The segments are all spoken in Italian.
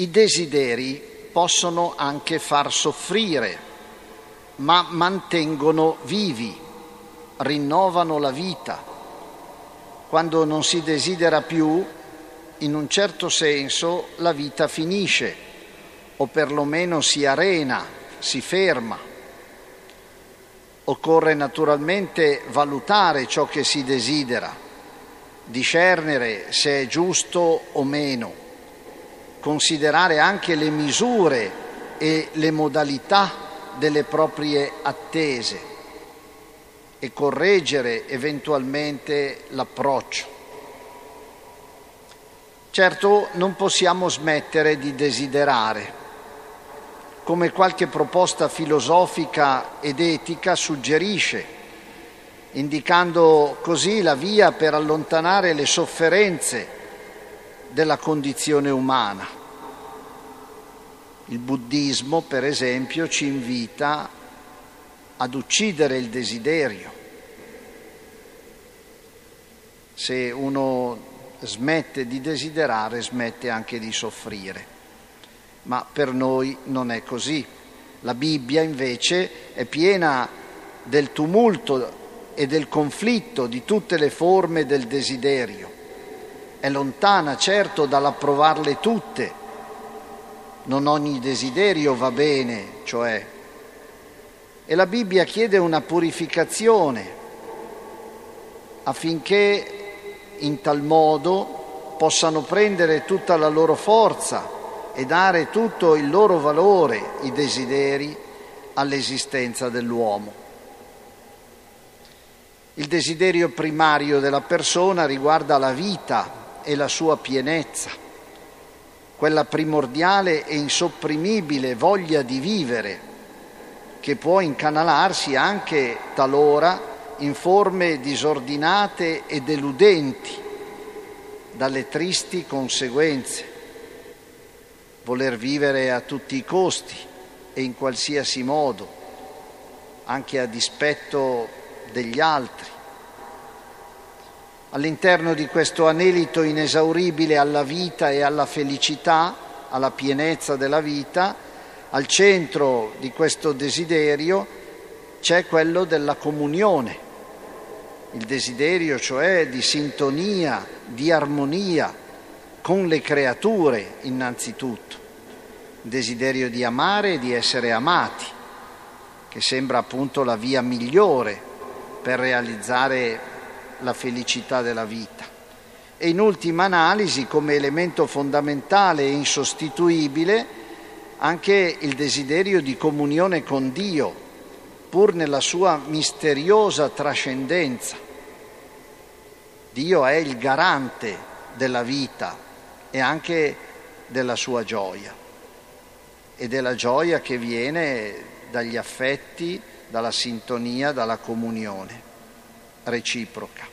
I desideri possono anche far soffrire, ma mantengono vivi, rinnovano la vita. Quando non si desidera più, in un certo senso la vita finisce o perlomeno si arena, si ferma. Occorre naturalmente valutare ciò che si desidera, discernere se è giusto o meno, considerare anche le misure e le modalità delle proprie attese e correggere eventualmente l'approccio. Certo non possiamo smettere di desiderare, come qualche proposta filosofica ed etica suggerisce, indicando così la via per allontanare le sofferenze della condizione umana. Il buddismo, per esempio, ci invita ad uccidere il desiderio. Se uno smette di desiderare, smette anche di soffrire. Ma per noi non è così. La Bibbia invece è piena del tumulto e del conflitto di tutte le forme del desiderio. È lontana certo dall'approvarle tutte. Non ogni desiderio va bene, cioè. E la Bibbia chiede una purificazione affinché in tal modo possano prendere tutta la loro forza e dare tutto il loro valore, i desideri, all'esistenza dell'uomo. Il desiderio primario della persona riguarda la vita e la sua pienezza, quella primordiale e insopprimibile voglia di vivere che può incanalarsi anche talora in forme disordinate e deludenti dalle tristi conseguenze. Voler vivere a tutti i costi e in qualsiasi modo, anche a dispetto degli altri. All'interno di questo anelito inesauribile alla vita e alla felicità, alla pienezza della vita, al centro di questo desiderio c'è quello della comunione. Il desiderio cioè di sintonia, di armonia con le creature innanzitutto, il desiderio di amare e di essere amati, che sembra appunto la via migliore per realizzare la felicità della vita. E in ultima analisi, come elemento fondamentale e insostituibile, anche il desiderio di comunione con Dio, pur nella sua misteriosa trascendenza. Dio è il garante della vita e anche della sua gioia e della gioia che viene dagli affetti, dalla sintonia, dalla comunione reciproca.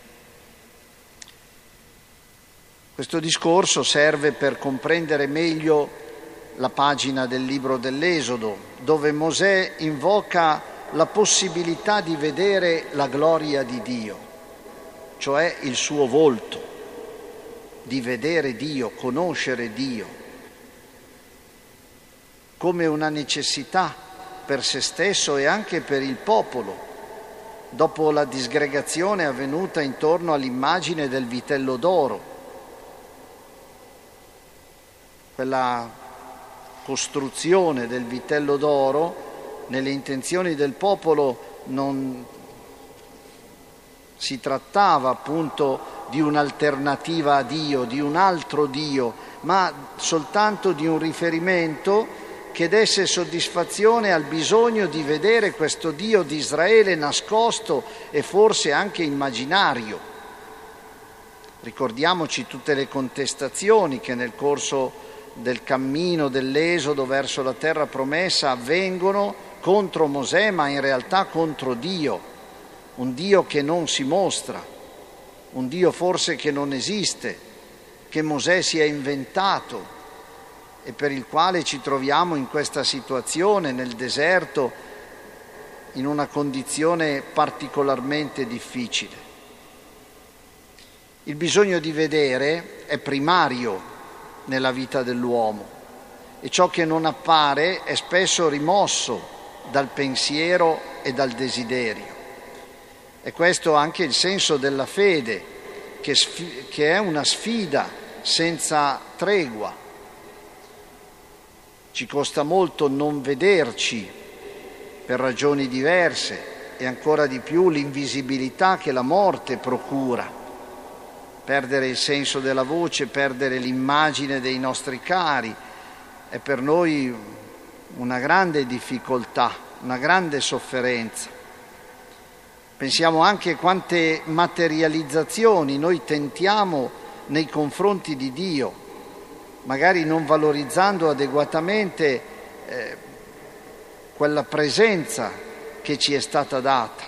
Questo discorso serve per comprendere meglio la pagina del libro dell'Esodo, dove Mosè invoca la possibilità di vedere la gloria di Dio, cioè il suo volto, di vedere Dio, conoscere Dio, come una necessità per se stesso e anche per il popolo, dopo la disgregazione avvenuta intorno all'immagine del vitello d'oro, quella costruzione del vitello d'oro nelle intenzioni del popolo non si trattava appunto di un'alternativa a Dio, di un altro Dio, ma soltanto di un riferimento che desse soddisfazione al bisogno di vedere questo Dio di Israele nascosto e forse anche immaginario. Ricordiamoci tutte le contestazioni che nel corso del cammino dell'esodo verso la terra promessa avvengono contro Mosè, ma in realtà contro Dio, un Dio che non si mostra, un Dio forse che non esiste, che Mosè si è inventato e per il quale ci troviamo in questa situazione nel deserto, in una condizione particolarmente difficile. Il bisogno di vedere è primario nella vita dell'uomo e ciò che non appare è spesso rimosso dal pensiero e dal desiderio. E questo anche il senso della fede, che, che è una sfida senza tregua. Ci costa molto non vederci per ragioni diverse e ancora di più l'invisibilità che la morte procura. Perdere il senso della voce, perdere l'immagine dei nostri cari è per noi una grande difficoltà, una grande sofferenza. Pensiamo anche quante materializzazioni noi tentiamo nei confronti di Dio, magari non valorizzando adeguatamente eh, quella presenza che ci è stata data,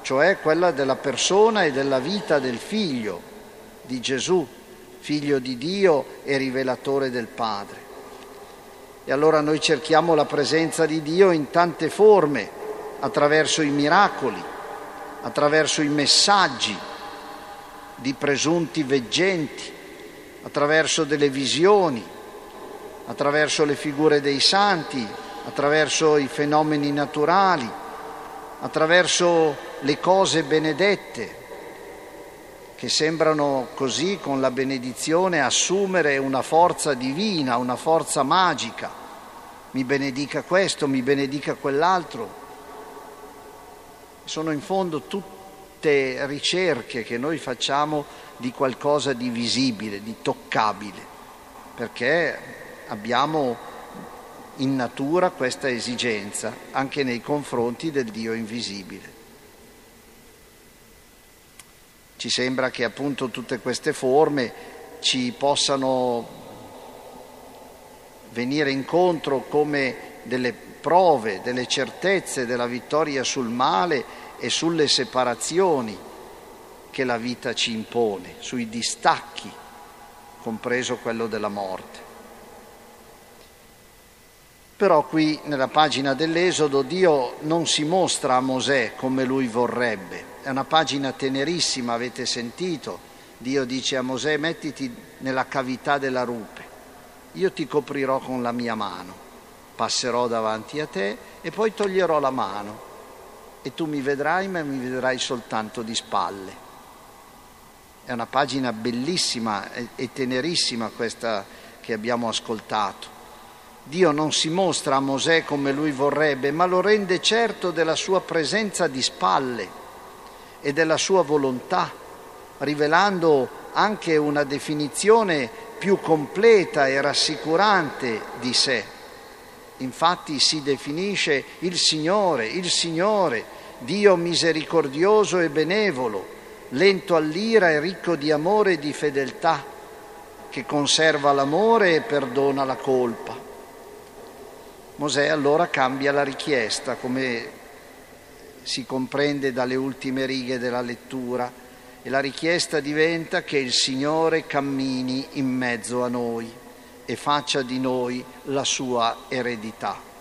cioè quella della persona e della vita del figlio di Gesù, figlio di Dio e rivelatore del Padre. E allora noi cerchiamo la presenza di Dio in tante forme, attraverso i miracoli, attraverso i messaggi di presunti veggenti, attraverso delle visioni, attraverso le figure dei santi, attraverso i fenomeni naturali, attraverso le cose benedette, che sembrano così con la benedizione assumere una forza divina, una forza magica. Mi benedica questo, mi benedica quell'altro sono in fondo tutte ricerche che noi facciamo di qualcosa di visibile, di toccabile, perché abbiamo in natura questa esigenza anche nei confronti del Dio invisibile. Ci sembra che appunto tutte queste forme ci possano venire incontro come delle prove, delle certezze della vittoria sul male e sulle separazioni che la vita ci impone, sui distacchi, compreso quello della morte. Però qui nella pagina dell'Esodo Dio non si mostra a Mosè come lui vorrebbe. È una pagina tenerissima, avete sentito. Dio dice a Mosè mettiti nella cavità della rupe, io ti coprirò con la mia mano passerò davanti a te e poi toglierò la mano e tu mi vedrai ma mi vedrai soltanto di spalle. È una pagina bellissima e tenerissima questa che abbiamo ascoltato. Dio non si mostra a Mosè come lui vorrebbe, ma lo rende certo della sua presenza di spalle e della sua volontà, rivelando anche una definizione più completa e rassicurante di sé. Infatti si definisce il Signore, il Signore, Dio misericordioso e benevolo, lento all'ira e ricco di amore e di fedeltà, che conserva l'amore e perdona la colpa. Mosè allora cambia la richiesta, come si comprende dalle ultime righe della lettura, e la richiesta diventa che il Signore cammini in mezzo a noi e faccia di noi la sua eredità.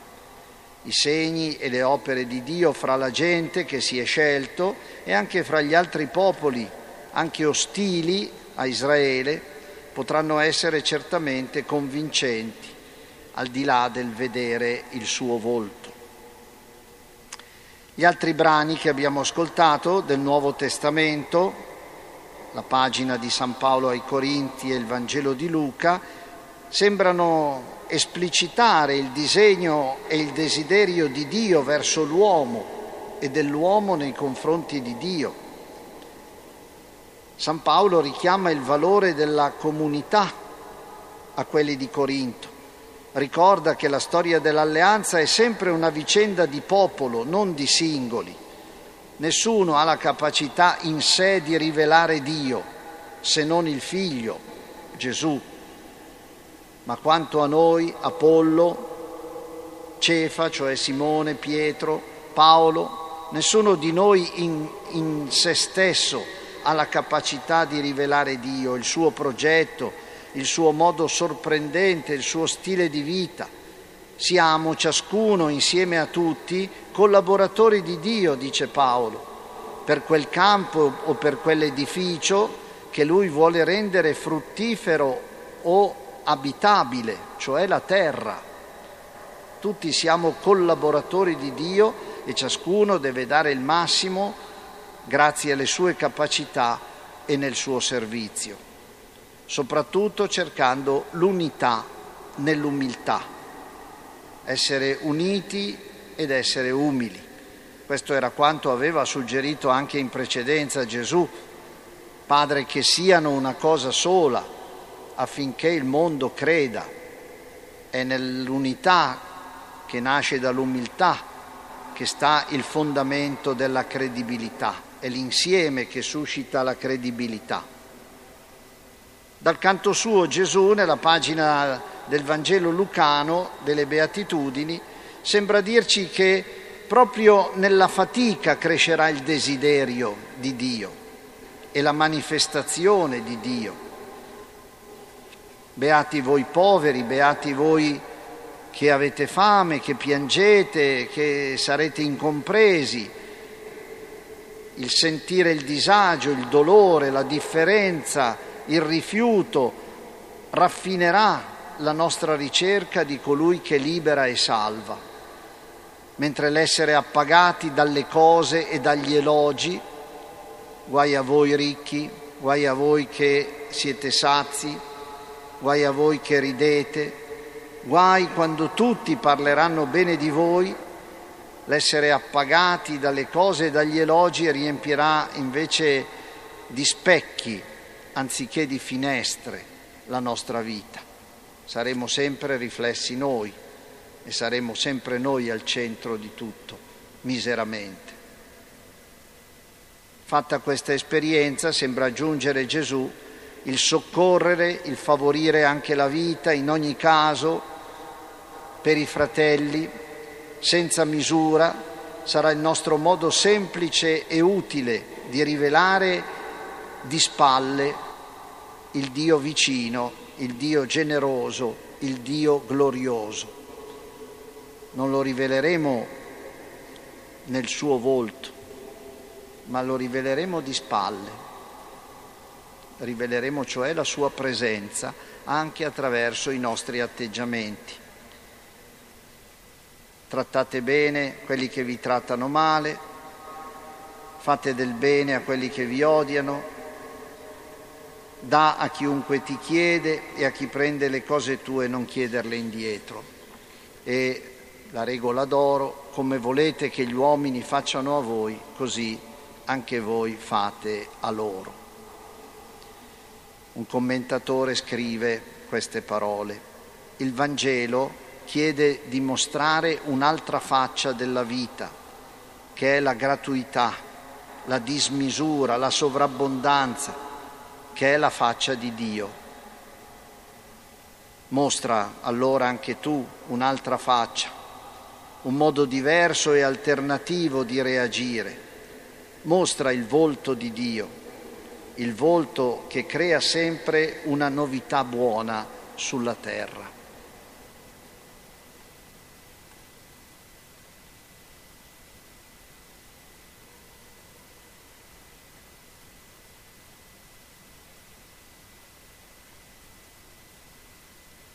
I segni e le opere di Dio fra la gente che si è scelto e anche fra gli altri popoli, anche ostili a Israele, potranno essere certamente convincenti, al di là del vedere il suo volto. Gli altri brani che abbiamo ascoltato del Nuovo Testamento, la pagina di San Paolo ai Corinti e il Vangelo di Luca, sembrano esplicitare il disegno e il desiderio di Dio verso l'uomo e dell'uomo nei confronti di Dio. San Paolo richiama il valore della comunità a quelli di Corinto. Ricorda che la storia dell'alleanza è sempre una vicenda di popolo, non di singoli. Nessuno ha la capacità in sé di rivelare Dio, se non il Figlio, Gesù ma quanto a noi, Apollo, Cefa, cioè Simone, Pietro, Paolo, nessuno di noi in, in se stesso ha la capacità di rivelare Dio, il suo progetto, il suo modo sorprendente, il suo stile di vita. Siamo ciascuno insieme a tutti collaboratori di Dio, dice Paolo, per quel campo o per quell'edificio che lui vuole rendere fruttifero o abitabile, cioè la terra. Tutti siamo collaboratori di Dio e ciascuno deve dare il massimo grazie alle sue capacità e nel suo servizio, soprattutto cercando l'unità nell'umiltà, essere uniti ed essere umili. Questo era quanto aveva suggerito anche in precedenza Gesù. Padre, che siano una cosa sola affinché il mondo creda. È nell'unità che nasce dall'umiltà, che sta il fondamento della credibilità, è l'insieme che suscita la credibilità. Dal canto suo Gesù, nella pagina del Vangelo lucano delle Beatitudini, sembra dirci che proprio nella fatica crescerà il desiderio di Dio e la manifestazione di Dio. Beati voi poveri, beati voi che avete fame, che piangete, che sarete incompresi. Il sentire il disagio, il dolore, la differenza, il rifiuto raffinerà la nostra ricerca di colui che libera e salva, mentre l'essere appagati dalle cose e dagli elogi, guai a voi ricchi, guai a voi che siete sazi, guai a voi che ridete, Guai quando tutti parleranno bene di voi, l'essere appagati dalle cose e dagli elogi riempirà invece di specchi anziché di finestre la nostra vita. Saremo sempre riflessi noi e saremo sempre noi al centro di tutto, miseramente. Fatta questa esperienza sembra aggiungere Gesù il soccorrere, il favorire anche la vita in ogni caso per i fratelli, senza misura, sarà il nostro modo semplice e utile di rivelare di spalle il Dio vicino, il Dio generoso, il Dio glorioso. Non lo riveleremo nel suo volto, ma lo riveleremo di spalle. Riveleremo cioè la sua presenza anche attraverso i nostri atteggiamenti trattate bene quelli che vi trattano male, fate del bene a quelli che vi odiano, dà a chiunque ti chiede e a chi prende le cose tue non chiederle indietro. E la regola d'oro, come volete che gli uomini facciano a voi, così anche voi fate a loro. Un commentatore scrive queste parole. Il Vangelo chiede di mostrare un'altra faccia della vita, che è la gratuità, la dismisura, la sovrabbondanza, che è la faccia di Dio. Mostra allora anche tu un'altra faccia, un modo diverso e alternativo di reagire. Mostra il volto di Dio, il volto che crea sempre una novità buona sulla terra.